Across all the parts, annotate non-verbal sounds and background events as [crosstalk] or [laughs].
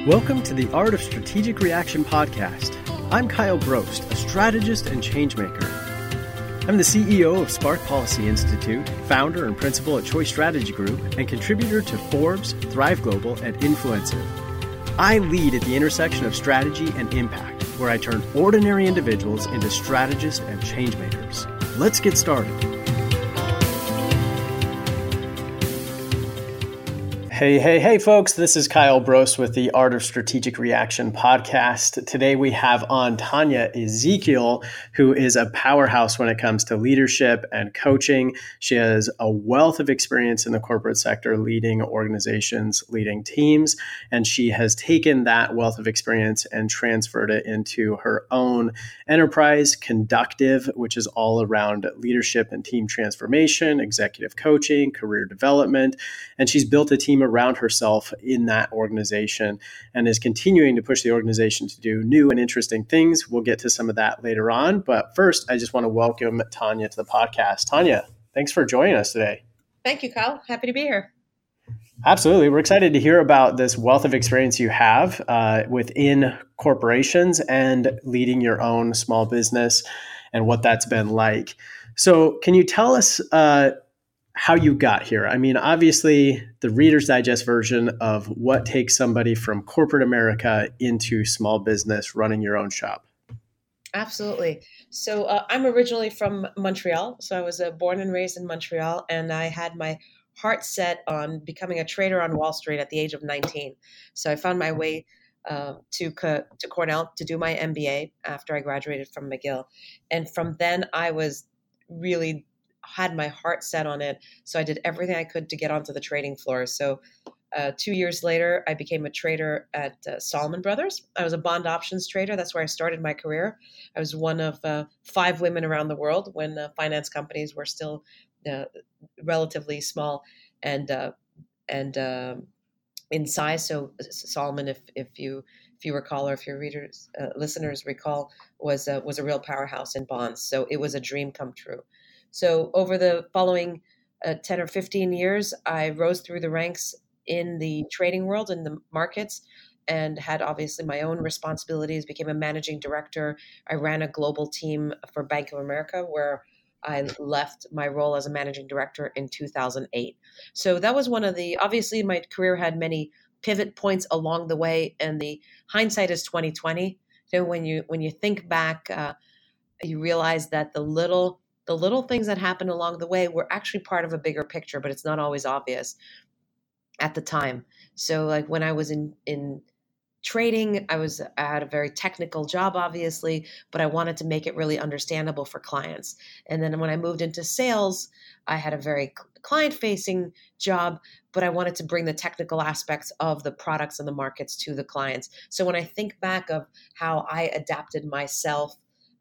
Welcome to the Art of Strategic Reaction podcast. I'm Kyle Brost, a strategist and changemaker. I'm the CEO of Spark Policy Institute, founder and principal at Choice Strategy Group, and contributor to Forbes, Thrive Global, and Influencer. I lead at the intersection of strategy and impact, where I turn ordinary individuals into strategists and changemakers. Let's get started. Hey, hey, hey, folks. This is Kyle Brost with the Art of Strategic Reaction podcast. Today we have on Tanya Ezekiel, who is a powerhouse when it comes to leadership and coaching. She has a wealth of experience in the corporate sector, leading organizations, leading teams, and she has taken that wealth of experience and transferred it into her own enterprise, Conductive, which is all around leadership and team transformation, executive coaching, career development. And she's built a team around herself in that organization and is continuing to push the organization to do new and interesting things. We'll get to some of that later on. But first, I just want to welcome Tanya to the podcast. Tanya, thanks for joining us today. Thank you, Kyle. Happy to be here. Absolutely. We're excited to hear about this wealth of experience you have uh, within corporations and leading your own small business and what that's been like. So, can you tell us uh, how you got here. I mean, obviously, the Reader's Digest version of what takes somebody from corporate America into small business running your own shop. Absolutely. So, uh, I'm originally from Montreal. So, I was uh, born and raised in Montreal, and I had my heart set on becoming a trader on Wall Street at the age of 19. So, I found my way uh, to to Cornell to do my MBA after I graduated from McGill, and from then I was really had my heart set on it. So I did everything I could to get onto the trading floor. So uh, two years later, I became a trader at uh, Salomon Brothers. I was a bond options trader. That's where I started my career. I was one of uh, five women around the world when uh, finance companies were still uh, relatively small and uh, and um, in size. So Salomon, if if you if you recall or if your readers listeners recall, was was a real powerhouse in bonds. So it was a dream come true. So over the following uh, 10 or 15 years, I rose through the ranks in the trading world, in the markets, and had obviously my own responsibilities, became a managing director. I ran a global team for Bank of America where I left my role as a managing director in 2008. So that was one of the obviously my career had many pivot points along the way and the hindsight is 2020. So when you when you think back uh, you realize that the little the little things that happen along the way were actually part of a bigger picture, but it's not always obvious at the time. So like when I was in in trading, I was I had a very technical job obviously, but I wanted to make it really understandable for clients. And then when I moved into sales, I had a very client facing job, but I wanted to bring the technical aspects of the products and the markets to the clients. So when I think back of how I adapted myself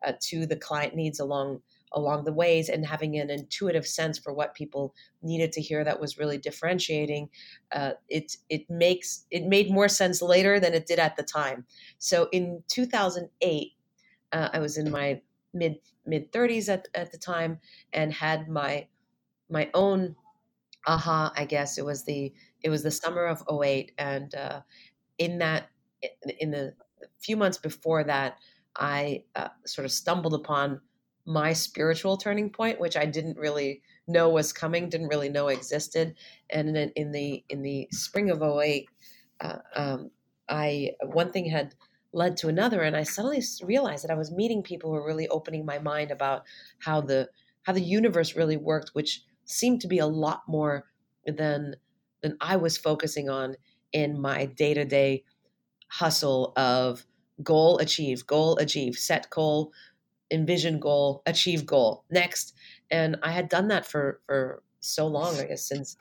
uh, to the client needs along along the ways and having an intuitive sense for what people needed to hear that was really differentiating uh, it it makes it made more sense later than it did at the time. So in 2008 uh, i was in my mid mid 30s at, at the time and had my my own aha i guess it was the it was the summer of 08 and uh, in that in the few months before that i uh, sort of stumbled upon my spiritual turning point, which I didn't really know was coming, didn't really know existed. And then in the in the spring of 08, uh, um, I one thing had led to another, and I suddenly realized that I was meeting people who were really opening my mind about how the how the universe really worked, which seemed to be a lot more than than I was focusing on in my day to day hustle of goal achieve, goal achieve, set goal, envision goal, achieve goal, next. And I had done that for for so long, I guess, since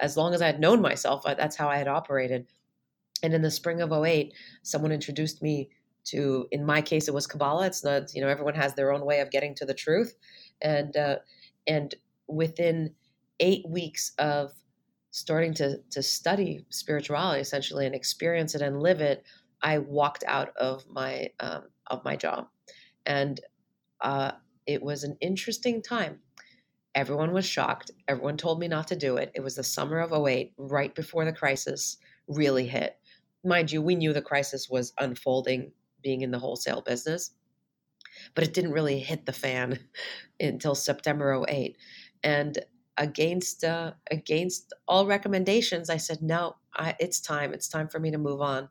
as long as I had known myself, that's how I had operated. And in the spring of 08, someone introduced me to, in my case, it was Kabbalah. It's not, you know, everyone has their own way of getting to the truth. And, uh, and within eight weeks of starting to, to study spirituality essentially and experience it and live it, I walked out of my, um, of my job. And uh, it was an interesting time. Everyone was shocked. Everyone told me not to do it. It was the summer of 08, right before the crisis really hit. mind you, we knew the crisis was unfolding being in the wholesale business, but it didn't really hit the fan [laughs] until September 08. And against uh, against all recommendations, I said, no, I, it's time. It's time for me to move on.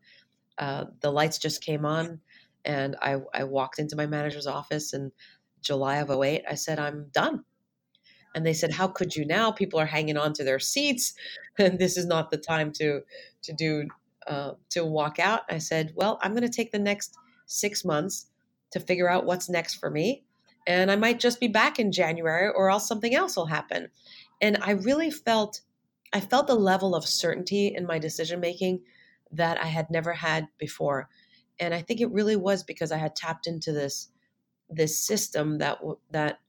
Uh, the lights just came on, and I, I walked into my manager's office in July of 08. I said, I'm done. And they said, How could you now? People are hanging on to their seats, [laughs] and this is not the time to to do uh, to walk out. I said, Well, I'm going to take the next six months to figure out what's next for me. And I might just be back in January or else something else will happen. And I really felt I felt a level of certainty in my decision making that I had never had before. And I think it really was because I had tapped into this this system that that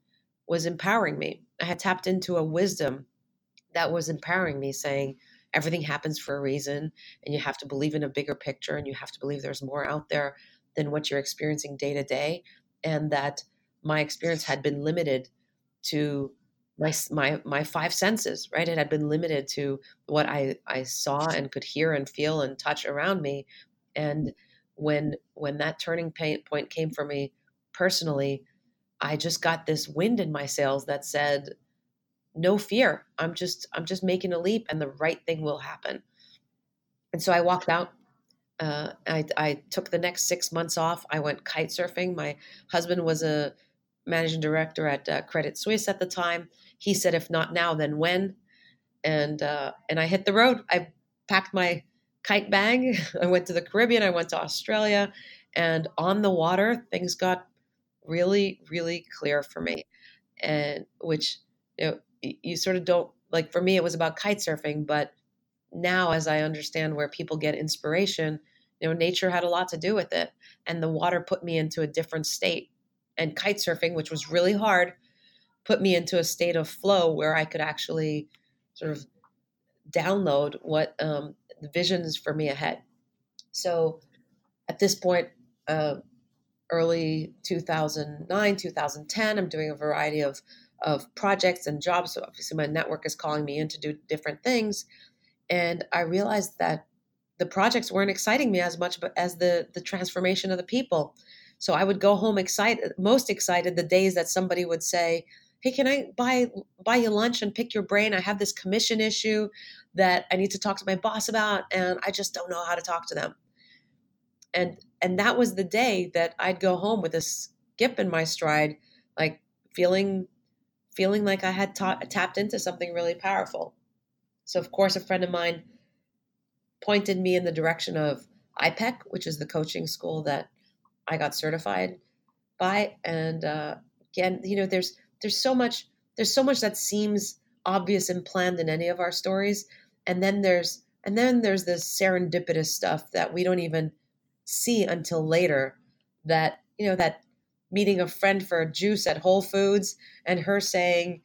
was empowering me. I had tapped into a wisdom that was empowering me saying, everything happens for a reason and you have to believe in a bigger picture and you have to believe there's more out there than what you're experiencing day to day and that my experience had been limited to my my my five senses right it had been limited to what i i saw and could hear and feel and touch around me and when when that turning point came for me personally i just got this wind in my sails that said no fear. I'm just I'm just making a leap, and the right thing will happen. And so I walked out. Uh, I, I took the next six months off. I went kite surfing. My husband was a managing director at uh, Credit Suisse at the time. He said, "If not now, then when?" And uh, and I hit the road. I packed my kite bag. [laughs] I went to the Caribbean. I went to Australia, and on the water, things got really, really clear for me, and which you know you sort of don't like for me it was about kite surfing but now as i understand where people get inspiration you know nature had a lot to do with it and the water put me into a different state and kite surfing which was really hard put me into a state of flow where i could actually sort of download what um, the visions for me ahead so at this point uh, early 2009 2010 i'm doing a variety of of projects and jobs. So obviously, my network is calling me in to do different things, and I realized that the projects weren't exciting me as much, as the the transformation of the people. So I would go home excited, most excited the days that somebody would say, "Hey, can I buy buy you lunch and pick your brain? I have this commission issue that I need to talk to my boss about, and I just don't know how to talk to them." And and that was the day that I'd go home with a skip in my stride, like feeling feeling like I had ta- tapped into something really powerful. So, of course, a friend of mine pointed me in the direction of IPEC, which is the coaching school that I got certified by. And uh, again, you know, there's there's so much there's so much that seems obvious and planned in any of our stories, and then there's and then there's this serendipitous stuff that we don't even see until later. That you know that meeting a friend for a juice at Whole Foods and her saying,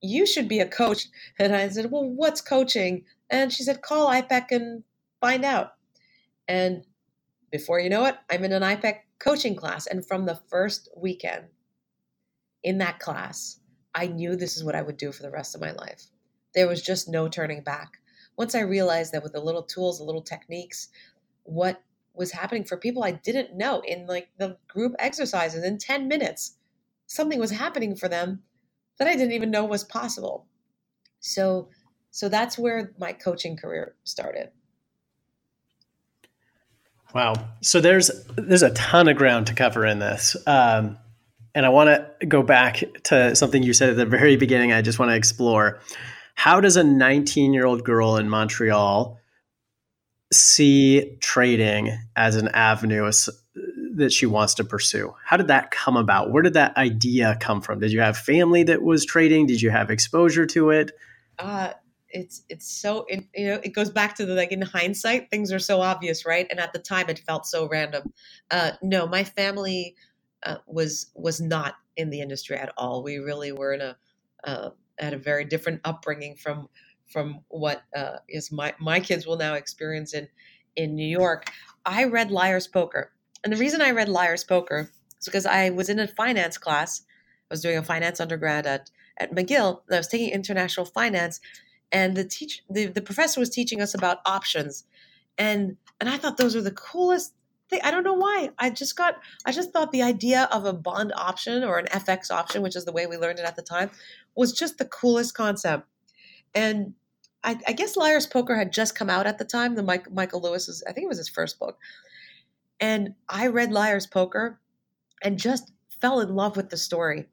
You should be a coach. [laughs] And I said, Well, what's coaching? And she said, Call IPEC and find out. And before you know it, I'm in an IPEC coaching class. And from the first weekend in that class, I knew this is what I would do for the rest of my life. There was just no turning back. Once I realized that with the little tools, the little techniques, what was happening for people I didn't know in like the group exercises in 10 minutes. Something was happening for them that I didn't even know was possible. So so that's where my coaching career started. Wow. So there's there's a ton of ground to cover in this. Um, and I want to go back to something you said at the very beginning. I just want to explore. How does a 19 year old girl in Montreal see trading as an avenue that she wants to pursue. How did that come about? Where did that idea come from? Did you have family that was trading? Did you have exposure to it? Uh, it's it's so it, you know it goes back to the like in hindsight things are so obvious, right? And at the time it felt so random. Uh, no, my family uh, was was not in the industry at all. We really were in a uh, had a very different upbringing from from what uh, is my my kids will now experience in in New York. I read Liar's Poker, and the reason I read Liar's Poker is because I was in a finance class. I was doing a finance undergrad at at McGill. And I was taking international finance, and the teach the, the professor was teaching us about options, and and I thought those were the coolest thing. I don't know why. I just got I just thought the idea of a bond option or an FX option, which is the way we learned it at the time, was just the coolest concept. And I, I guess Liar's Poker had just come out at the time. The Mike, Michael Lewis's, I think it was his first book. And I read Liar's Poker and just fell in love with the story.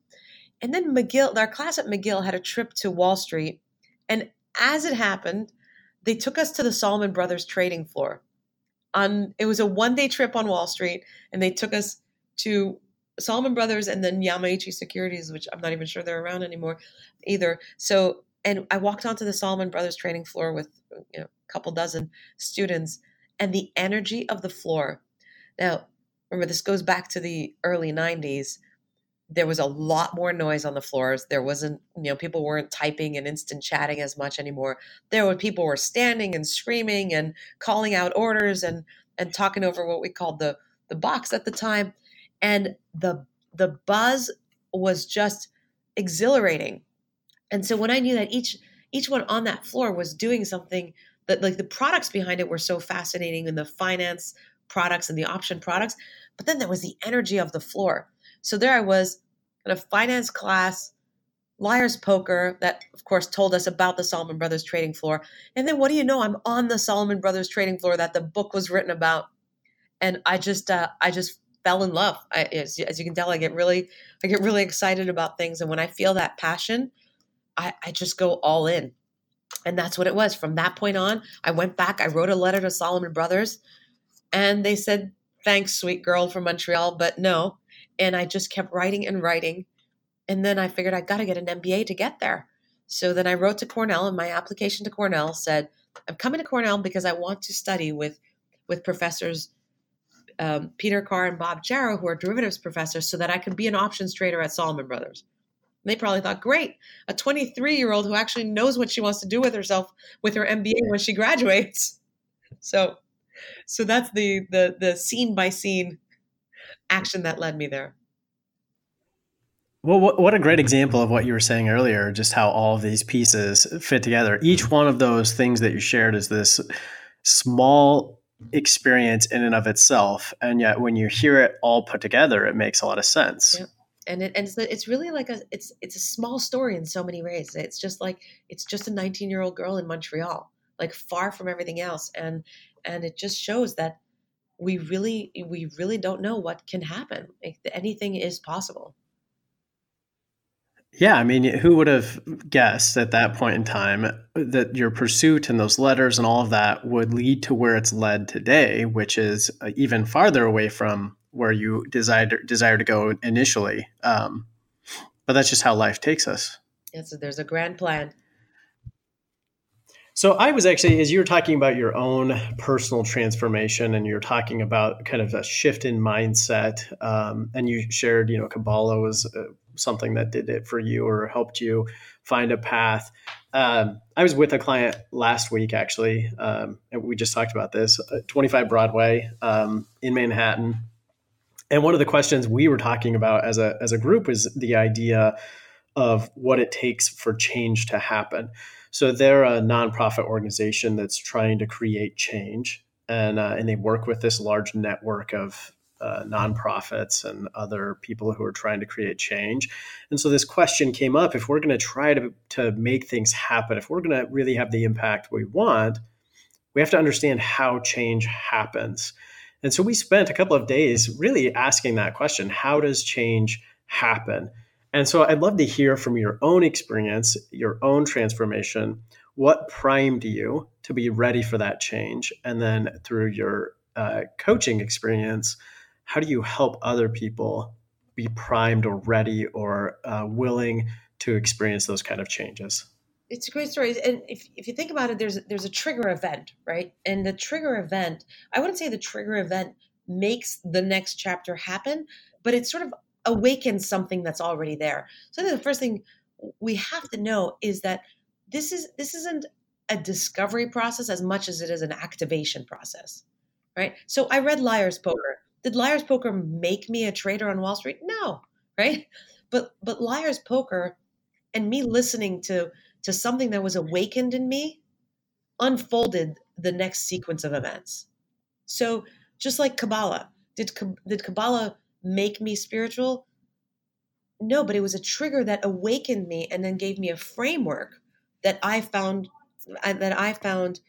And then McGill, our class at McGill had a trip to Wall Street. And as it happened, they took us to the Salomon Brothers trading floor. On it was a one day trip on Wall Street, and they took us to Salomon Brothers and then Yamaichi Securities, which I'm not even sure they're around anymore either. So, and I walked onto the Salomon Brothers training floor with you know, a couple dozen students, and the energy of the floor. Now, remember, this goes back to the early 90s there was a lot more noise on the floors. There wasn't, you know, people weren't typing and instant chatting as much anymore. There were people were standing and screaming and calling out orders and and talking over what we called the the box at the time. And the the buzz was just exhilarating. And so when I knew that each each one on that floor was doing something that like the products behind it were so fascinating and the finance products and the option products, but then there was the energy of the floor so there I was in a finance class, liar's poker, that of course told us about the Salomon Brothers trading floor. And then what do you know? I'm on the Salomon Brothers trading floor that the book was written about. And I just, uh, I just fell in love. I, as, as, you can tell, I get really, I get really excited about things. And when I feel that passion, I, I just go all in. And that's what it was. From that point on, I went back, I wrote a letter to Salomon Brothers, and they said, Thanks, sweet girl from Montreal, but no. And I just kept writing and writing. And then I figured I got to get an MBA to get there. So then I wrote to Cornell, and my application to Cornell said, "I'm coming to Cornell because I want to study with with professors um, Peter Carr and Bob Jarrow, who are derivatives professors, so that I could be an options trader at Salomon Brothers." And they probably thought, "Great, a 23 year old who actually knows what she wants to do with herself with her MBA when she graduates." [laughs] So, so that's the the the scene by scene action that led me there. Well, what a great example of what you were saying earlier, just how all of these pieces fit together. Each one of those things that you shared is this small experience in and of itself. And yet when you hear it all put together, it makes a lot of sense. Yeah. And it, and it's, it's really like a it's it's a small story in so many ways. It's just like it's just a 19 year old girl in Montreal, like far from everything else, and and it just shows that we really we really don't know what can happen. Anything is possible. Yeah, I mean, who would have guessed at that point in time that your pursuit and those letters and all of that would lead to where it's led today, which is uh, even farther away from where you desired desire to go initially. Um, but that's just how life takes us. Yes, there's a grand plan. So I was actually, as you were talking about your own personal transformation, and you're talking about kind of a shift in mindset, um, and you shared, you know, Kabbalah was uh, something that did it for you or helped you find a path. Um, I was with a client last week, actually, um, and we just talked about this, uh, 25 Broadway um, in Manhattan. And one of the questions we were talking about as a as a group was the idea of what it takes for change to happen. So they're a nonprofit organization that's trying to create change, and uh, and they work with this large network of uh, nonprofits and other people who are trying to create change. And so this question came up: if we're going to try to to make things happen, if we're going to really have the impact we want, we have to understand how change happens. And so we spent a couple of days really asking that question: How does change happen? And so I'd love to hear from your own experience, your own transformation. What primed you to be ready for that change? And then through your uh, coaching experience, how do you help other people be primed or ready or uh, willing to experience those kind of changes? It's a great story, and if, if you think about it, there's there's a trigger event, right? And the trigger event, I wouldn't say the trigger event makes the next chapter happen, but it sort of awakens something that's already there. So I think the first thing we have to know is that this is this isn't a discovery process as much as it is an activation process. Right? So I read Liar's Poker. Did Liar's Poker make me a trader on Wall Street? No, right? But but Liar's Poker and me listening to to something that was awakened in me unfolded the next sequence of events. So just like Kabbalah, did did Kabbalah make me spiritual? No, but it was a trigger that awakened me and then gave me a framework that I found uh, that I found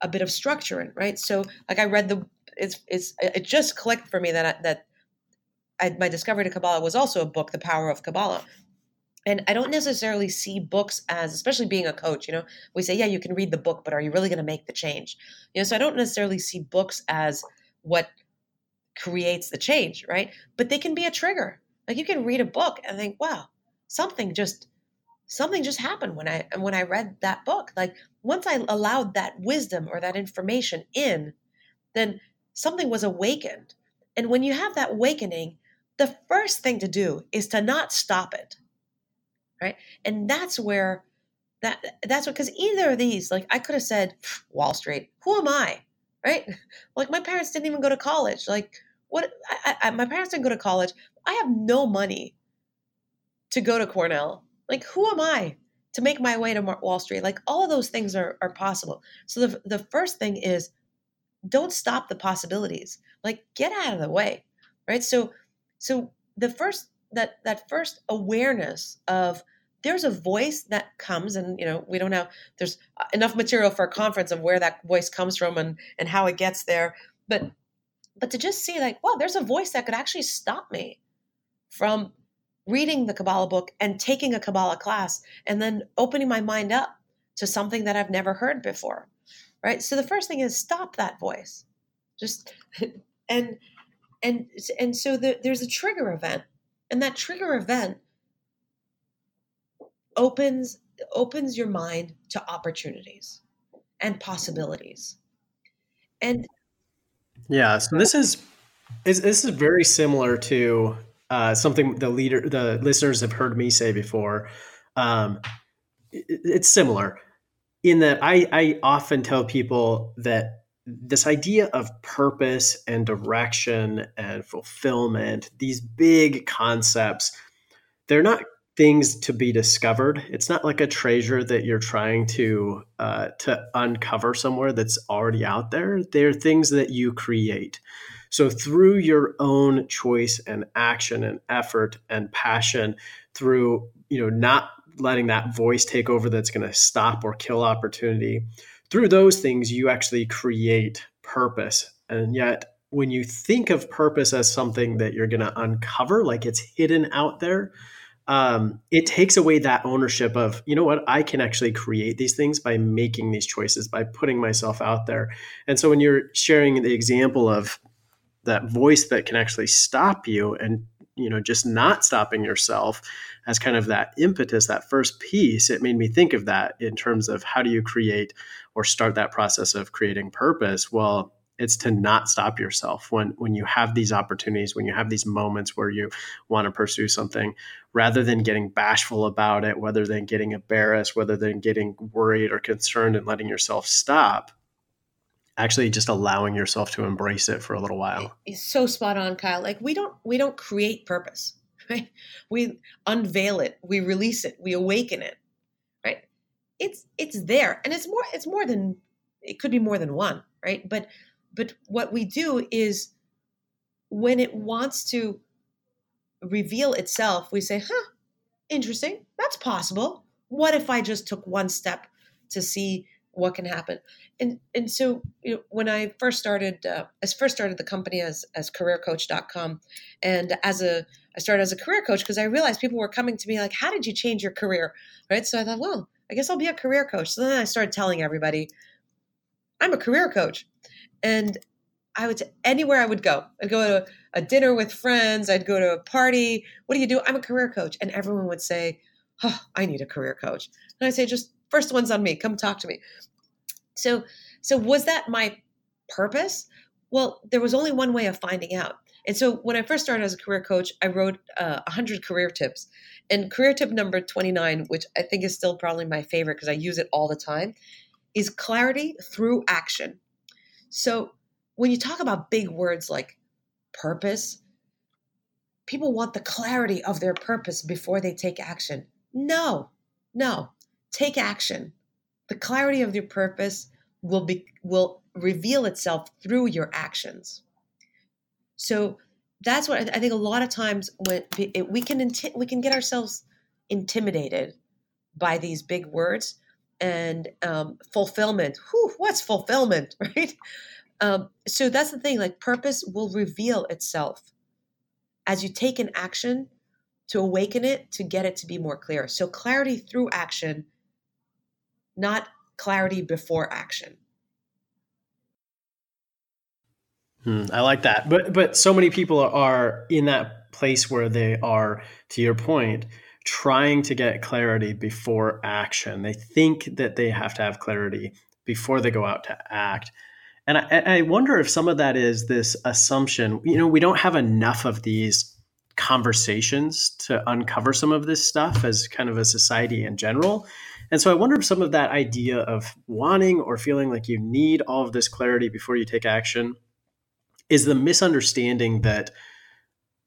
a bit of structure in, right? So like I read the it's it's it just clicked for me that I, that I, my discovery to Kabbalah was also a book, The Power of Kabbalah. And I don't necessarily see books as, especially being a coach, you know, we say, yeah, you can read the book, but are you really going to make the change? You know, so I don't necessarily see books as what creates the change, right? But they can be a trigger. Like you can read a book and think, wow, something just something just happened when I when I read that book. Like once I allowed that wisdom or that information in, then something was awakened. And when you have that awakening, the first thing to do is to not stop it. Right? And that's where that that's what because either of these, like I could have said, Wall Street, who am I? Right? [laughs] Like my parents didn't even go to college. Like what I, I, my parents didn't go to college. I have no money to go to Cornell. Like who am I to make my way to Wall Street? Like all of those things are, are possible. So the, the first thing is don't stop the possibilities. Like get out of the way. Right. So so the first that that first awareness of there's a voice that comes and you know we don't know there's uh, enough material for a conference of where that voice comes from and and how it gets there. But but to just see like wow there's a voice that could actually stop me from reading the kabbalah book and taking a kabbalah class and then opening my mind up to something that i've never heard before right? So the first thing is stop that voice. Just [laughs] and and and so the, there's a trigger event and that trigger event opens opens your mind to opportunities and possibilities. And yeah so this is is this is very similar to uh, something the leader the listeners have heard me say before. Um, it, it's similar in that I, I often tell people that this idea of purpose and direction and fulfillment, these big concepts, they're not things to be discovered. It's not like a treasure that you're trying to uh, to uncover somewhere that's already out there. They're things that you create. So through your own choice and action and effort and passion, through you know not letting that voice take over that's going to stop or kill opportunity through those things, you actually create purpose. And yet, when you think of purpose as something that you're going to uncover, like it's hidden out there, um, it takes away that ownership of, you know what, I can actually create these things by making these choices, by putting myself out there. And so when you're sharing the example of that voice that can actually stop you and you know just not stopping yourself as kind of that impetus that first piece it made me think of that in terms of how do you create or start that process of creating purpose well it's to not stop yourself when when you have these opportunities when you have these moments where you want to pursue something rather than getting bashful about it whether than getting embarrassed whether than getting worried or concerned and letting yourself stop actually just allowing yourself to embrace it for a little while. It's so spot on, Kyle. Like we don't we don't create purpose, [laughs] right? We unveil it, we release it, we awaken it, right? It's it's there, and it's more it's more than it could be more than one, right? But but what we do is when it wants to reveal itself, we say, "Huh, interesting. That's possible. What if I just took one step to see what can happen? And and so you know, when i first started uh, first started the company as as careercoach.com and as a i started as a career coach because i realized people were coming to me like how did you change your career? Right? So i thought well i guess i'll be a career coach. So then i started telling everybody i'm a career coach and i would anywhere i would go. I'd go to a dinner with friends i'd go to a party. What do you do? I'm a career coach. And everyone would say oh i need a career coach. And i say just first one's on me. Come talk to me. So so was that my purpose? Well there was only one way of finding out. And so when i first started as a career coach i wrote uh, 100 career tips. And career tip number 29 which i think is still probably my favorite because i use it all the time is clarity through action so when you talk about big words like purpose people want the clarity of their purpose before they take action no no take action. The clarity of your purpose will be will reveal itself through your actions. So that's what I think. A lot of times when we can we can get ourselves intimidated by these big words and um, fulfillment. Whew, what's fulfillment, [laughs] right? Um, so that's the thing. Like purpose will reveal itself as you take an action to awaken it to get it to be more clear. So clarity through action, not clarity before action. Hmm, I like that. But but so many people are in that place where they are, to your point, trying to get clarity before action. They think that they have to have clarity before they go out to act. And I, I wonder if some of that is this assumption, you know, we don't have enough of these conversations to uncover some of this stuff as kind of a society in general. And so I wonder if some of that idea of wanting or feeling like you need all of this clarity before you take action is the misunderstanding that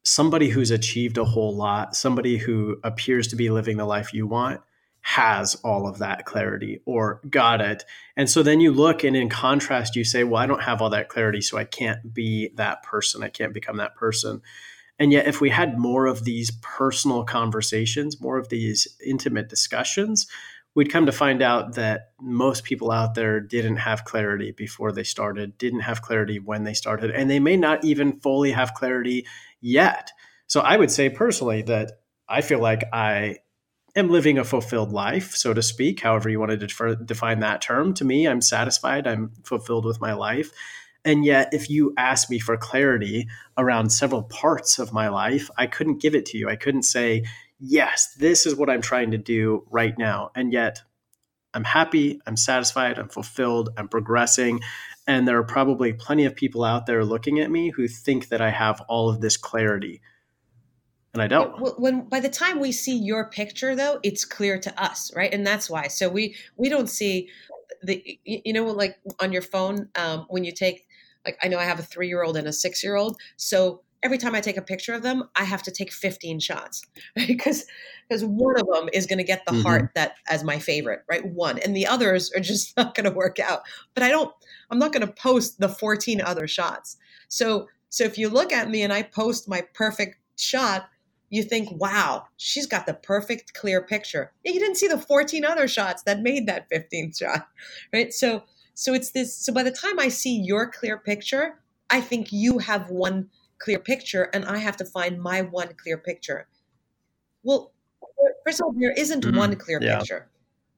somebody who's achieved a whole lot, somebody who appears to be living the life you want, has all of that clarity or got it. And so then you look and in contrast, you say, Well, I don't have all that clarity, so I can't be that person. I can't become that person. And yet, if we had more of these personal conversations, more of these intimate discussions, we'd come to find out that most people out there didn't have clarity before they started, didn't have clarity when they started, and they may not even fully have clarity yet. So I would say personally that I feel like I am living a fulfilled life, so to speak, however you want to defer, define that term. To me, I'm satisfied, I'm fulfilled with my life. And yet, if you ask me for clarity around several parts of my life, I couldn't give it to you. I couldn't say, yes, this is what I'm trying to do right now. And yet I'm happy, I'm satisfied, I'm fulfilled, I'm progressing. And there are probably plenty of people out there looking at me who think that I have all of this clarity. And I don't. When by the time we see your picture though, it's clear to us, right? And that's why. So we we don't see the you know like on your phone um, when you take like I know I have a 3-year-old and a 6-year-old. So every time I take a picture of them, I have to take 15 shots [laughs] because because one of them is going to get the mm-hmm. heart that as my favorite, right? One, and the others are [laughs] just not going to work out. But I don't. I'm not going to post the 14 other shots. So so if you look at me and I post my perfect shot, you think, wow, she's got the perfect clear picture. You didn't see the 14 other shots that made that 15th shot, [laughs] right? So so it's this. So by the time I see your clear picture, I think you have one clear picture and I have to find my one clear picture. Well, first of all, there isn't mm-hmm. one clear yeah. picture.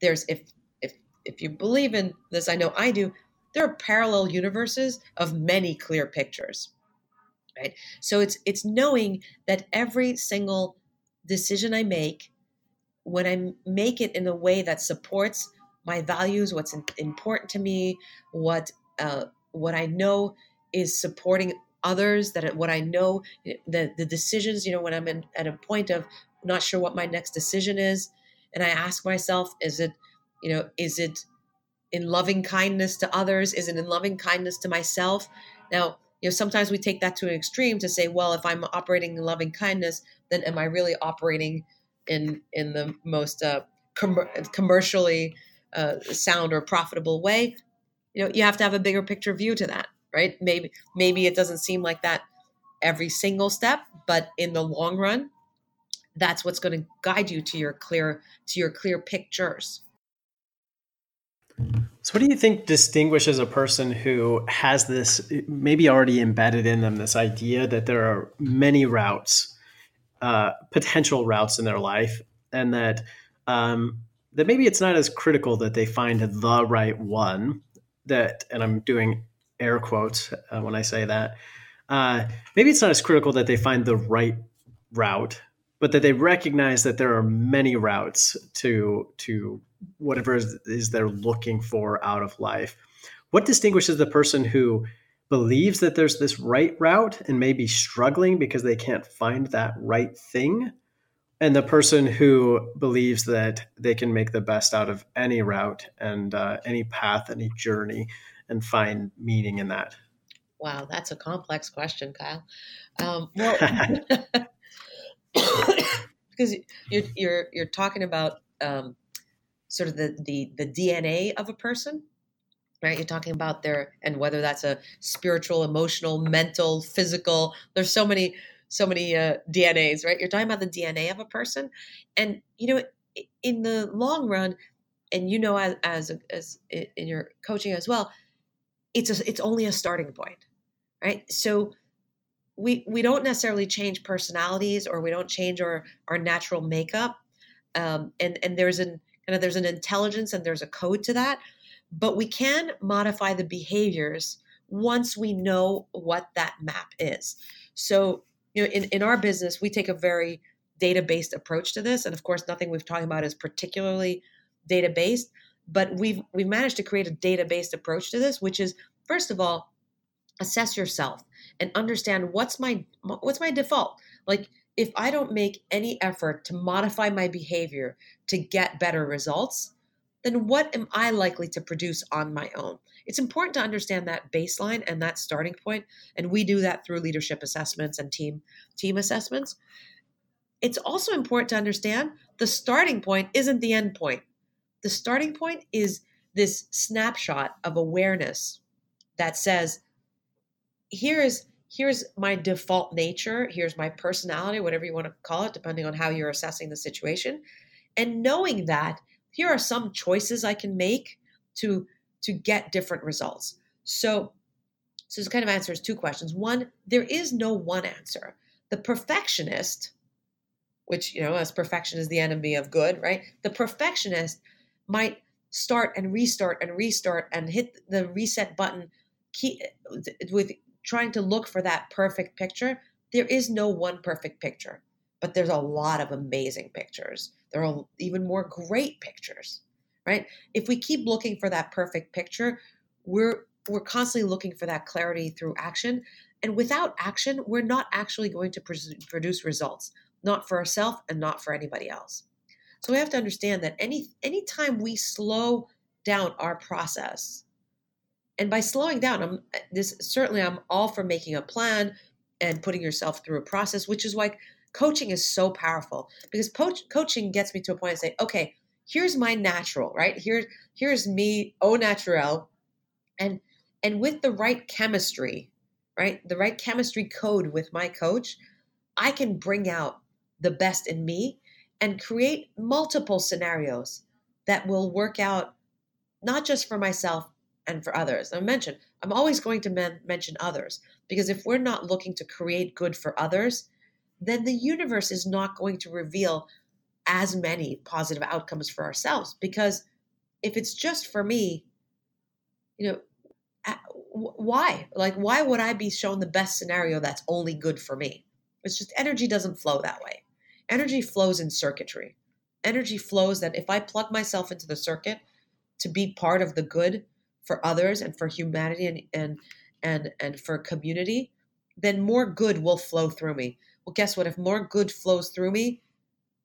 There's if if if you believe in this, I know I do, there are parallel universes of many clear pictures. Right? So it's it's knowing that every single decision I make, when I make it in a way that supports my values, what's important to me, what uh, what I know is supporting others that what i know the the decisions you know when i'm in, at a point of not sure what my next decision is and i ask myself is it you know is it in loving kindness to others? Is it in loving kindness to myself? Now you know sometimes we take that to an extreme to say well if i'm operating in loving kindness then am i really operating in in the most uh, com- commercially uh, sound or profitable way? You know you have to have a bigger picture view to that right? Maybe maybe it doesn't seem like that every single step, but in the long run, that's what's going to guide you to your clear to your clear pictures. So, what do you think distinguishes a person who has this maybe already embedded in them this idea that there are many routes, uh, potential routes in their life, and that um, that maybe it's not as critical that they find the right one. That, and I'm doing air quotes uh, when I say that. Uh, maybe it's not as critical that they find the right route, but that they recognize that there are many routes to to whatever is, is they're looking for out of life. What distinguishes the person who believes that there's this right route and may be struggling because they can't find that right thing? And the person who believes that they can make the best out of any route and uh, any path, any journey and find meaning in that? Wow, that's a complex question, Kyle. Um, [laughs] well, [coughs] because you're, you're you're talking about um, sort of the, the the DNA of a person, right? You're talking about their, and whether that's a spiritual, emotional, mental, physical, there's so many, so many uh, DNAs, right? You're talking about the DNA of a person. And, you know, in the long run, and you know, as, as, as in your coaching as well, it's a, it's only a starting point, right? So we, we don't necessarily change personalities or we don't change our, our natural makeup. Um, and, and there's an, kind of, there's an intelligence and there's a code to that but we can modify the behaviors once we know what that map is. So, you know, in, in our business, we take a very data based approach to this. And of course, nothing we've talked about is particularly data based, but we've we've managed to create a data based approach to this, which is first of all, assess yourself and understand what's my what's my default. Like if I don't make any effort to modify my behavior to get better results, then what am I likely to produce on my own? It's important to understand that baseline and that starting point, and we do that through leadership assessments and team team assessments. It's also important to understand the starting point isn't the end point. The starting point is this snapshot of awareness that says here's here's my default nature, here's my personality, whatever you want to call it depending on how you're assessing the situation. And knowing that here are some choices I can make to to get different results. So so this kind of answers two questions. One, there is no one answer. The perfectionist, which you know, as perfection is the enemy of good, right? The perfectionist might start and restart and restart and hit the reset button key, with trying to look for that perfect picture. There is no one perfect picture but there's a lot of amazing pictures. There are even more great pictures, right? If we keep looking for that perfect picture, we're we're constantly looking for that clarity through action, and without action, we're not actually going to produce results, not for ourselves and not for anybody else. So we have to understand that any anytime we slow down our process, and by slowing down, I'm this certainly I'm all for making a plan and putting yourself through a process, which is like coaching is so powerful because coach, coaching gets me to a point and say, okay, here's my natural, right? Here, here's me, au naturel. And and with the right chemistry, right? The right chemistry code with my coach, I can bring out the best in me and create multiple scenarios that will work out not just for myself and for others. I mentioned I'm always going to men- mention others because if we're not looking to create good for others, then the universe is not going to reveal as many positive outcomes for ourselves because if it's just for me you know why? Like why would i be shown the best scenario that's only good for me? It's just energy doesn't flow that way energy flows in circuitry energy flows that if i plug myself into the circuit to be part of the good for others and for humanity and and and, and for community then more good will flow through me well, guess what? If more good flows through me,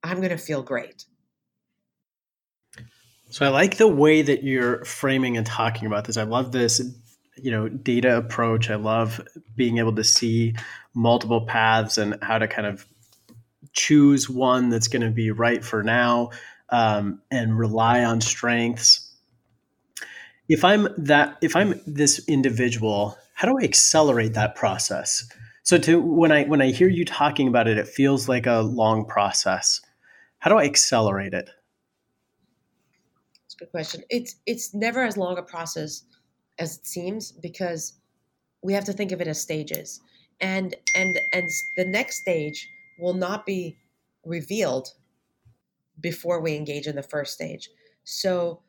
I'm going to feel great. So I like the way that you're framing and talking about this. I love this, you know, data approach. I love being able to see multiple paths and how to kind of choose one that's going to be right for now um, and rely on strengths. If I'm that, if I'm this individual, how do I accelerate that process? So to when I when I hear you talking about it, it feels like a long process. How do I accelerate it? That's a good question. It's it's never as long a process as it seems because we have to think of it as stages. And and and the next stage will not be revealed before we engage in the first stage. So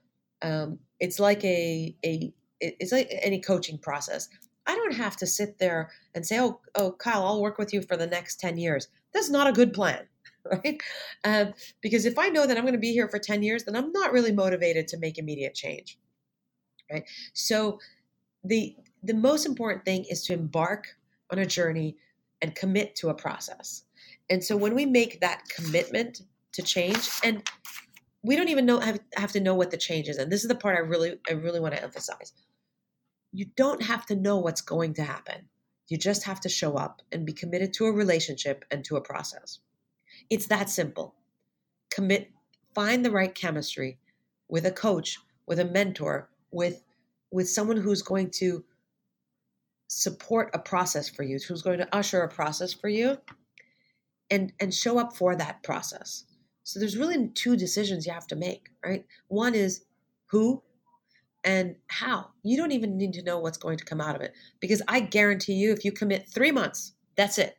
um, it's like a a it's like any coaching process. I don't have to sit there and say, "Oh, oh, Kyle, I'll work with you for the next ten years." That's not a good plan, [laughs] right? Um, because if I know that I'm going to be here for ten years, then I'm not really motivated to make immediate change, right? So, the the most important thing is to embark on a journey and commit to a process. And so, when we make that commitment to change, and we don't even know have, have to know what the change is, and this is the part I really I really want to emphasize you don't have to know what's going to happen. You just have to show up and be committed to a relationship and to a process. It's that simple. Commit, find the right chemistry with a coach, with a mentor, with with someone who's going to support a process for you, who's going to usher a process for you and and show up for that process. So there's really two decisions you have to make, right? One is who and how. You don't even need to know what's going to come out of it because I guarantee you if you commit 3 months, that's it.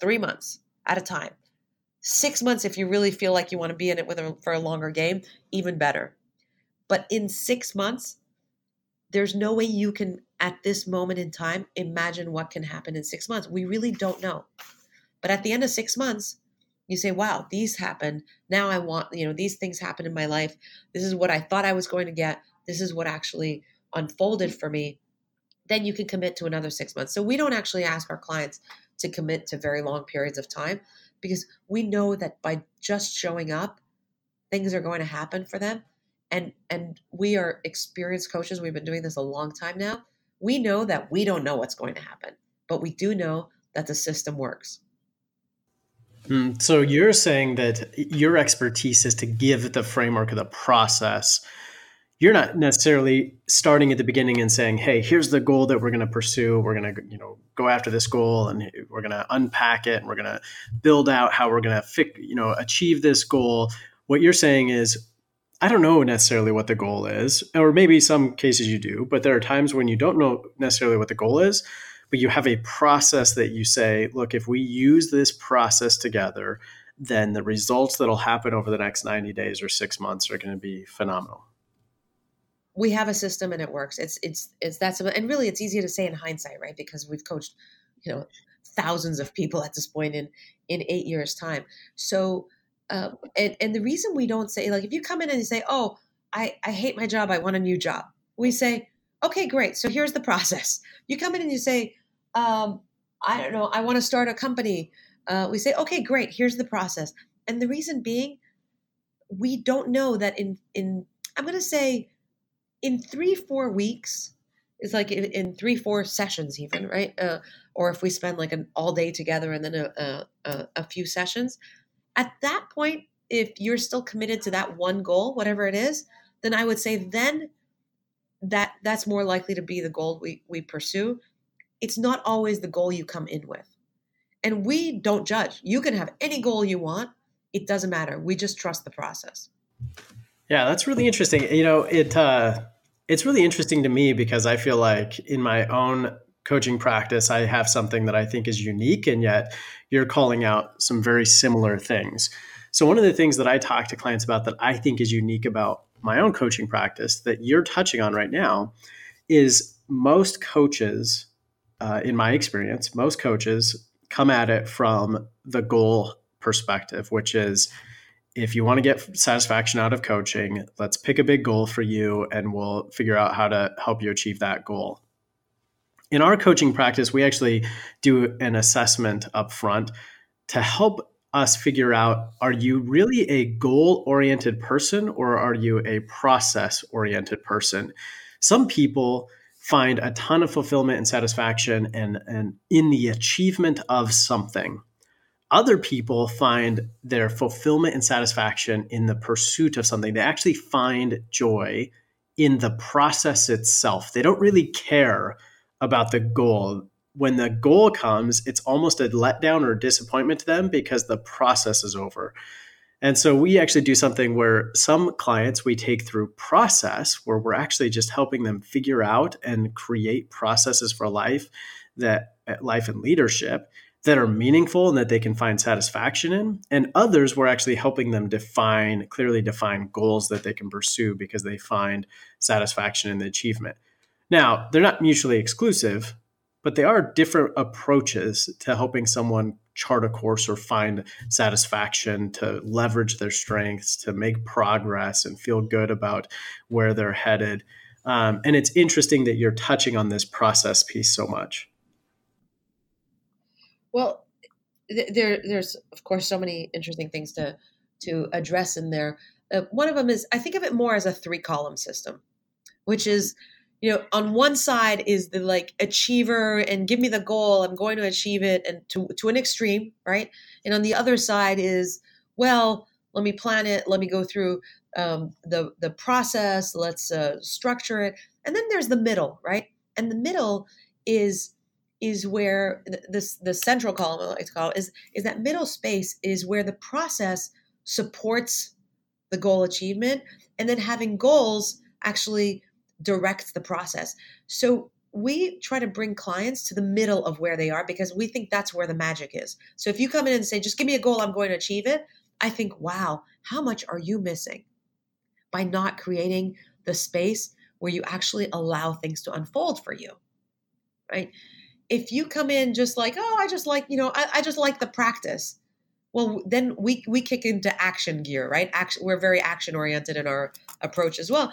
3 months at a time. 6 months if you really feel like you want to be in it with a, for a longer game, even better. But in 6 months, there's no way you can at this moment in time imagine what can happen in 6 months. We really don't know. But at the end of 6 months, you say, wow, these happened. Now I want, you know, these things happen in my life. This is what I thought I was going to get. This is what actually unfolded for me. Then you can commit to another six months. So we don't actually ask our clients to commit to very long periods of time because we know that by just showing up, things are going to happen for them. And and we are experienced coaches. We've been doing this a long time now. We know that we don't know what's going to happen, but we do know that the system works. Mm, so you're saying that your expertise is to give the framework of the process. You're not necessarily starting at the beginning and saying, "Hey, here's the goal that we're going to pursue. We're going to, you know, go after this goal, and we're going to unpack it, and we're going to build out how we're going to, fix, you know, achieve this goal." What you're saying is, I don't know necessarily what the goal is, or maybe some cases you do, but there are times when you don't know necessarily what the goal is but you have a process that you say, look, if we use this process together, then the results that'll happen over the next 90 days or six months are going to be phenomenal. We have a system and it works. It's it's it's that's and really it's easy to say in hindsight, right? Because we've coached, you know, thousands of people at this point in in eight years' time. So, uh, and and the reason we don't say like if you come in and you say, oh, I I hate my job, I want a new job, we say, okay, great. So here's the process. You come in and you say, um, I don't know, I want to start a company. Uh, we say, okay, great, here's the process. And the reason being, we don't know that in, in I'm going to say, in three, four weeks, it's like in, in three, four sessions, even, right? Uh, or if we spend like an all day together and then a, a, a few sessions, at that point, if you're still committed to that one goal, whatever it is, then I would say then that that's more likely to be the goal we, we pursue it's not always the goal you come in with. And we don't judge. You can have any goal you want. It doesn't matter. We just trust the process. Yeah, that's really interesting. You know, it uh, it's really interesting to me because I feel like in my own coaching practice, I have something that I think is unique, and yet you're calling out some very similar things. So, one of the things that I talk to clients about that I think is unique about my own coaching practice that you're touching on right now is most coaches uh, in my experience, most coaches come at it from the goal perspective, which is if you want to get satisfaction out of coaching, let's pick a big goal for you and we'll figure out how to help you achieve that goal. In our coaching practice, we actually do an assessment up front to help us figure out are you really a goal oriented person or are you a process oriented person? Some people find a ton of fulfillment and satisfaction and, and in the achievement of something. Other people find their fulfillment and satisfaction in the pursuit of something. They actually find joy in the process itself. They don't really care about the goal. When the goal comes, it's almost a letdown or disappointment to them because the process is over. And so we actually do something where some clients we take through process where we're actually just helping them figure out and create processes for life that uh, life and leadership that are meaningful and that they can find satisfaction in. And others we're actually helping them define clearly define goals that they can pursue because they find satisfaction in the achievement. Now, they're not mutually exclusive, but they are different approaches to helping someone chart a course or find satisfaction to leverage their strengths to make progress and feel good about where they're headed. Um, and it's interesting that you're touching on this process piece so much. Well there there's of course so many interesting things to to address in there. Uh, one of them is i think of it more as a three column system which is you know on one side is the like achiever and give me the goal i'm going to achieve it and to, to an extreme right? And on the other side is well let me plan it let me go through um, the the process let's uh, structure it. And then there's the middle, right? And the middle is is where this the central column I like to call it, is is that middle space is where the process supports the goal achievement. And then having goals actually directs the process. So we try to bring clients to the middle of where they are because we think that's where the magic is. So if you come in and say, just give me a goal, I'm going to achieve it, I think, wow, how much are you missing by not creating the space where you actually allow things to unfold for you? Right? If you come in just like, oh, I just like, you know, I, I just like the practice. Well, then we we kick into action gear, right? Action, we're very action oriented in our approach as well.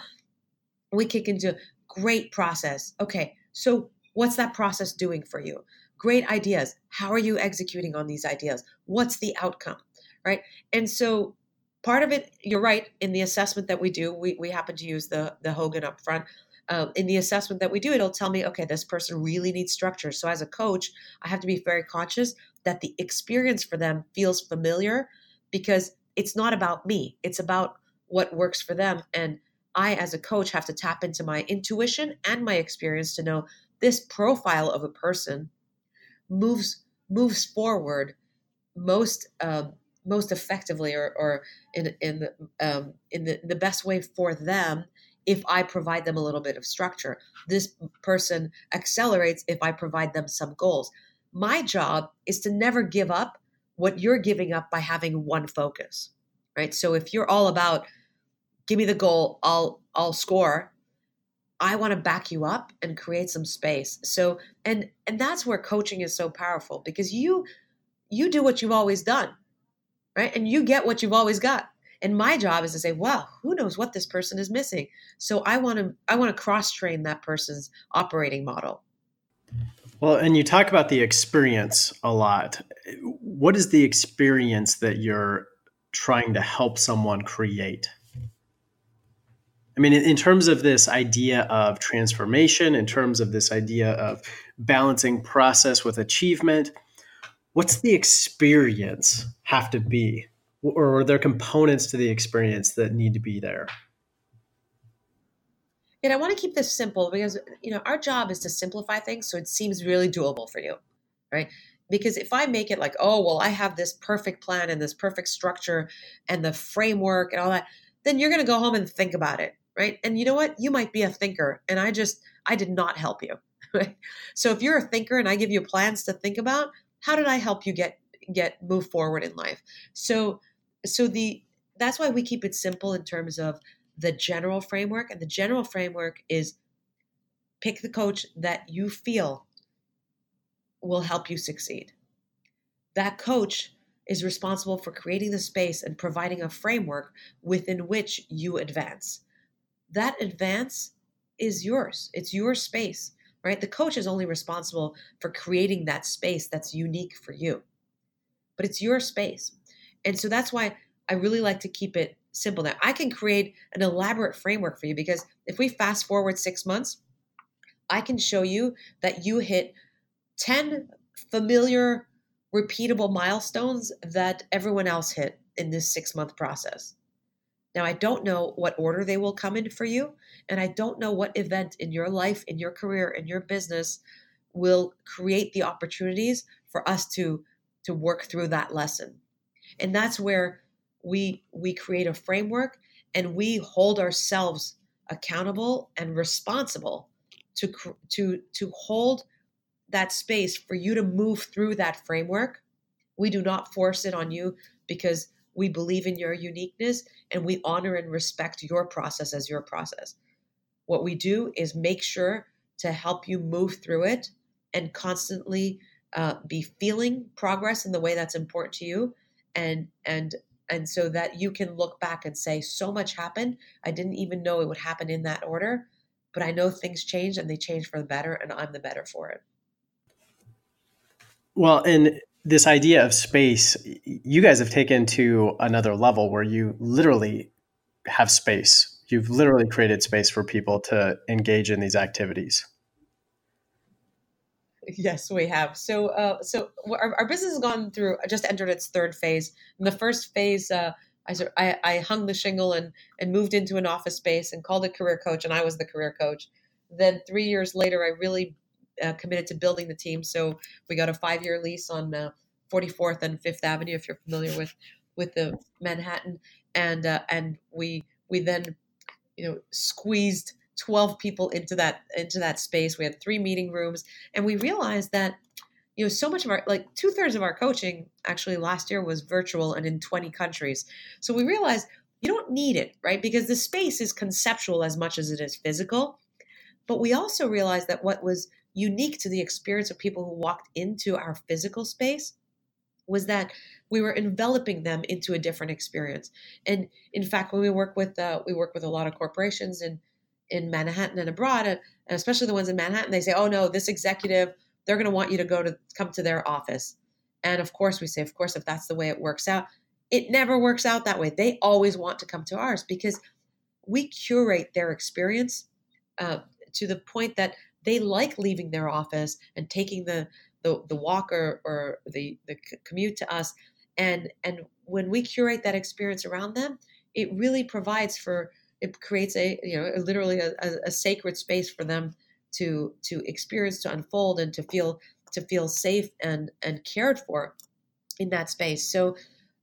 We kick into great process. Okay, so, what's that process doing for you? Great ideas. How are you executing on these ideas? What's the outcome? Right. And so, part of it, you're right, in the assessment that we do, we, we happen to use the, the Hogan up front. Uh, in the assessment that we do, it'll tell me, okay, this person really needs structure. So, as a coach, I have to be very conscious that the experience for them feels familiar because it's not about me, it's about what works for them. And I, as a coach, have to tap into my intuition and my experience to know this profile of a person moves moves forward most um, most effectively or, or in in the, um, in the, the best way for them if I provide them a little bit of structure. This person accelerates if I provide them some goals. My job is to never give up what you're giving up by having one focus, right? So if you're all about give me the goal i'll i'll score. I want to back you up and create some space. So and and that's where coaching is so powerful because you you do what you've always done right? And you get what you've always got. And my job is to say well, who knows what this person is missing? So i want to i want to cross train that person's operating model. Well and you talk about the experience a lot. What is the experience that you're trying to help someone create I mean, in, in, terms of this idea of transformation, in terms of this idea of balancing process with achievement, what's the experience have to be? Or are there components to the experience that need to be there? And I want to keep this simple because you know our job is to simplify things so it seems really doable for you, right? Because if I make it like, oh well, I have this perfect plan and this perfect structure and the framework and all that, then you're going to go home and think about it right? And you know what? You might be a thinker, and I just, I did not help you. [laughs] So if you're a thinker and I give you plans to think about, how did I help you get get move forward in life? So so the that's why we keep it simple in terms of the general framework, and the general framework is pick the coach that you feel will help you succeed. That coach is responsible for creating the space and providing a framework within which you advance that advance is yours. It's your space, right? The coach is only responsible for creating that space that's unique for you, but it's your space. And so that's why I really like to keep it simple. Now, I can create an elaborate framework for you because if we fast forward six months, I can show you that you hit 10 familiar, repeatable milestones that everyone else hit in this six month process. Now, I don't know what order they will come in for you, and I don't know what event in your life, in your career, in your business will create the opportunities for us to to work through that lesson. And that's where we we create a framework and we hold ourselves accountable and responsible to to to hold that space for you to move through that framework. We do not force it on you because we believe in your uniqueness and we honor and respect your process as your process. What we do is make sure to help you move through it and constantly uh, be feeling progress in the way that's important to you. And and and so that you can look back and say so much happened. I didn't even know it would happen in that order but i know things change and they change for the better and i'm the better for it. Well and this idea of space, you guys have taken to another level where you literally have space. You've literally created space for people to engage in these activities. Yes, we have. So, uh, so our, our, business has gone through, just entered its third phase. In the first phase, uh, I, I hung the shingle and, and moved into an office space and called a career coach, and I was the career coach. then three years later, I really uh, committed to building the team. So we got a five year lease on uh, 44th and Fifth Avenue, if you're familiar with with the Manhattan, and uh, and we we then you know squeezed 12 people into that into that space. We had three meeting rooms, and we realized that you know so much of our like two thirds of our coaching actually last year was virtual and in 20 countries. So we realized you don't need it, right? Because the space is conceptual as much as it is physical. But we also realized that what was unique to the experience of people who walked into our physical space was that we were enveloping them into a different experience. And in fact, when we work with uh, we work with a lot of corporations in in Manhattan and abroad, and, especially the ones in Manhattan, they say, "Oh no, this executive, they're going to want you to go to come to their office." And of course, we say, "Of course, if that's the way it works out." It never works out that way. They always want to come to ours because we curate their experience uh, to the point that they like leaving their office and taking the the, the walk or, or the, the commute to us. And and when we curate that experience around them it really provides for it creates a you know literally a, a, sacred space for them to to experience to unfold and to feel to feel safe and and cared for in that space. So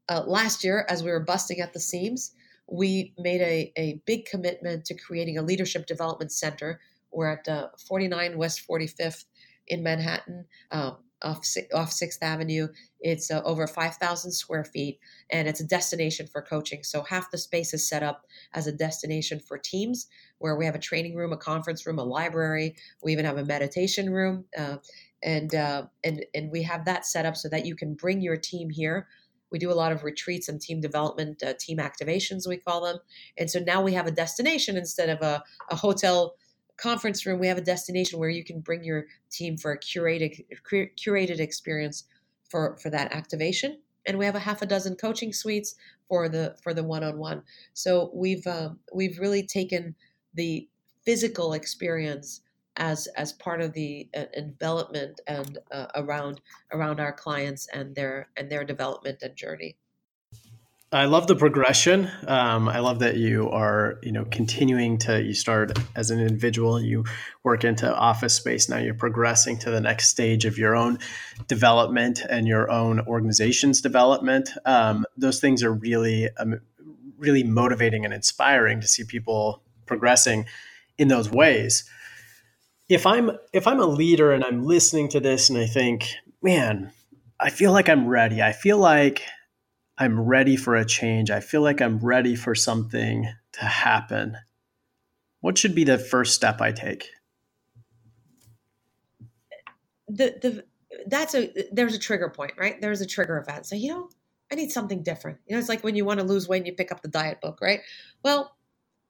uh, last year as we were busting at the seams we made a, a big commitment to creating a leadership development center we're at uh, 49 west 45th in manhattan um, off off Sixth Avenue. It's uh, over five thousand square feet, and it's a destination for coaching. So half the space is set up as a destination for teams, where we have a training room, a conference room, a library. We even have a meditation room, uh, and uh, and and we have that set up so that you can bring your team here. We do a lot of retreats and team development, uh, team activations, we call them. And so now we have a destination instead of a, a hotel conference room, we have a destination where you can bring your team for a curated curated experience for for that activation. And we have a half a dozen coaching suites for the for the one on one. So we've um, we've really taken the physical experience as as part of the uh, development and uh, around around our clients and their and their development and journey. I love the progression. Um, I love that you are, you know, continuing to. You start as an individual, you work into office space. Now you're progressing to the next stage of your own development and your own organization's development. Um, those things are really, um, really motivating and inspiring to see people progressing in those ways. If I'm if I'm a leader and I'm listening to this and I think, man, I feel like I'm ready. I feel like I'm ready for a change. I feel like I'm ready for something to happen. What should be the first step I take? The the that's a there's a trigger point, right? There's a trigger event. So you know, I need something different. You know, it's like when you want to lose weight and you pick up the diet book, right? Well,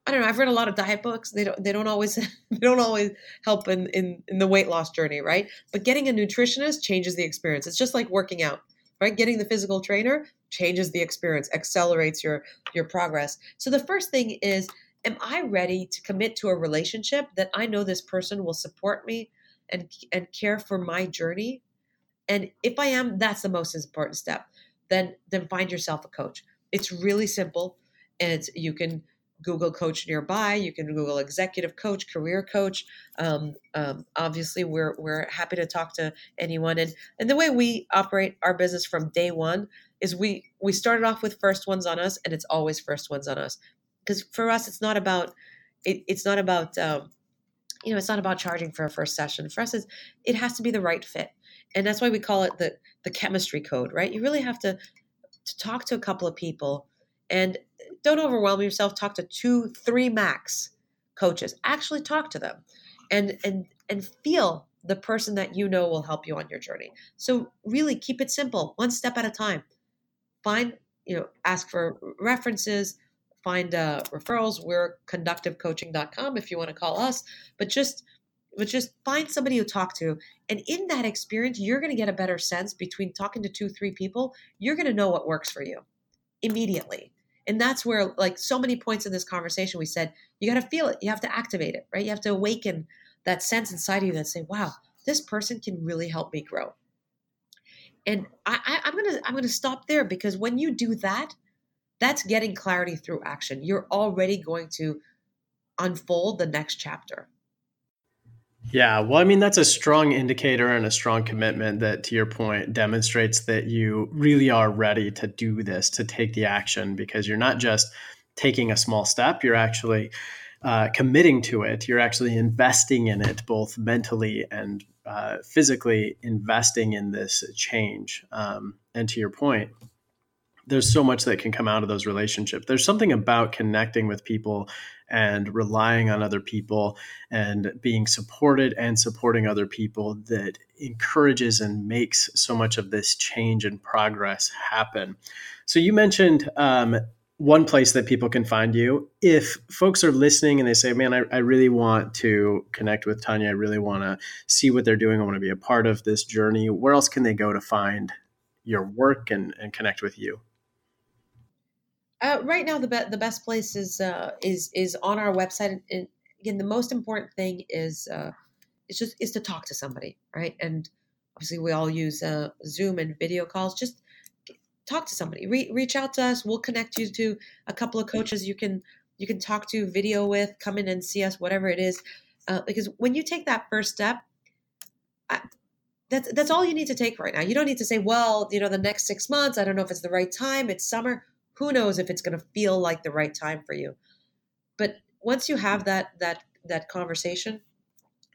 I don't know. I've read a lot of diet books. They don't they don't always [laughs] they don't always help in, in in the weight loss journey, right? But getting a nutritionist changes the experience. It's just like working out right? Getting the physical trainer changes the experience accelerates your your progress. So the first thing is am i ready to commit to a relationship that i know this person will support me and and care for my journey? And if i am that's the most important step. Then then find yourself a coach. It's really simple and it's you can Google Coach nearby. You can Google Executive Coach, Career Coach. Um, um, obviously, we're we're happy to talk to anyone. And and the way we operate our business from day one is we we started off with first ones on us, and it's always first ones on us. Because for us, it's not about it, it's not about um, you know it's not about charging for a first session. For us, it's, it has to be the right fit, and that's why we call it the the chemistry code. Right? You really have to to talk to a couple of people and don't overwhelm yourself. Talk to two, three max coaches. Actually talk to them and and and feel the person that you know will help you on your journey. So really keep it simple, one step at a time. Find, you know, ask for references, find uh, referrals. We're conductivecoaching.com if you want to call us, but just but just find somebody to talk to. And in that experience, you're going to get a better sense between talking to two, three people. You're going to know what works for you immediately. And that's where, like so many points in this conversation, we said, you got to feel it. You have to activate it, right? You have to awaken that sense inside of you that say, wow, this person can really help me grow. And I, I, I'm gonna I'm gonna stop there because when you do that, that's getting clarity through action. You're already going to unfold the next chapter. Yeah, well, I mean, that's a strong indicator and a strong commitment that, to your point, demonstrates that you really are ready to do this, to take the action, because you're not just taking a small step, you're actually uh, committing to it. You're actually investing in it, both mentally and uh, physically investing in this change. Um, and to your point, there's so much that can come out of those relationships. There's something about connecting with people and relying on other people and being supported and supporting other people that encourages and makes so much of this change and progress happen. So you mentioned um, one place that people can find you. If folks are listening and they say, man, I, I really want to connect with Tanya, I really want to see what they're doing, I want to be a part of this journey, where else can they go to find your work and, and connect with you? Uh, right now, the be- the best place is uh, is is on our website. And again, the most important thing is uh, is just is to talk to somebody, right? And obviously, we all use uh, Zoom and video calls. Just talk to somebody. Re- reach out to us. We'll connect you to a couple of coaches you can you can talk to video with. Come in and see us, whatever it is. Uh, because when you take that first step, I, that's that's all you need to take right now. You don't need to say, well, you know, the next six months. I don't know if it's the right time. It's summer who knows if it's going to feel like the right time for you. But once you have that that that conversation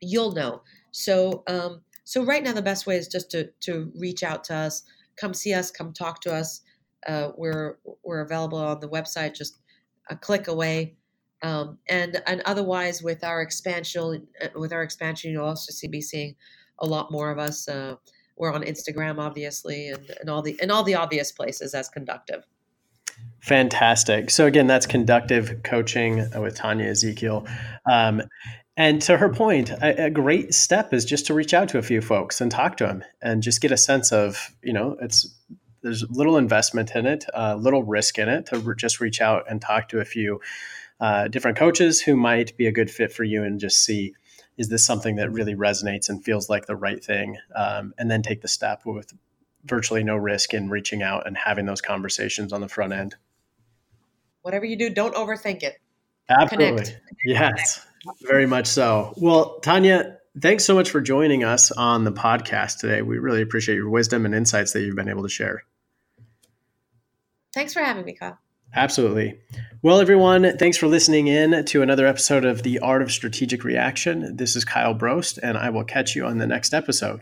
you'll know. So um so right now the best way is just to to reach out to us come see us come talk to us. Uh, we're we're available on the website just a click away. Um, and and otherwise with our expansion uh, with our expansion you'll also see be seeing a lot more of us. Uh, we're on instagram obviously and, and all the and all the obvious places as conductive Fantastic. So again, that's conductive coaching with Tanya Ezekiel. Um, and to her point, a, a, great step is just to reach out to a few folks and talk to them and just get a sense of, you know, it's there's little investment in it, uh, little risk in it to re- just reach out and talk to a few uh, different coaches who might be a good fit for you and just see is this something that really resonates and feels like the right thing, um, and then take the step with virtually no risk in reaching out and having those conversations on the front end whatever you do, don't overthink it. Absolutely. Connect. [laughs] Yes, very much so. Well, Tanya, thanks so much for joining us on the podcast today. We really appreciate your wisdom and insights that you've been able to share. Thanks for having me, Kyle. Absolutely. Well, everyone, thanks for listening in to another episode of The Art of Strategic Reaction. This is Kyle Brost, and I will catch you on the next episode.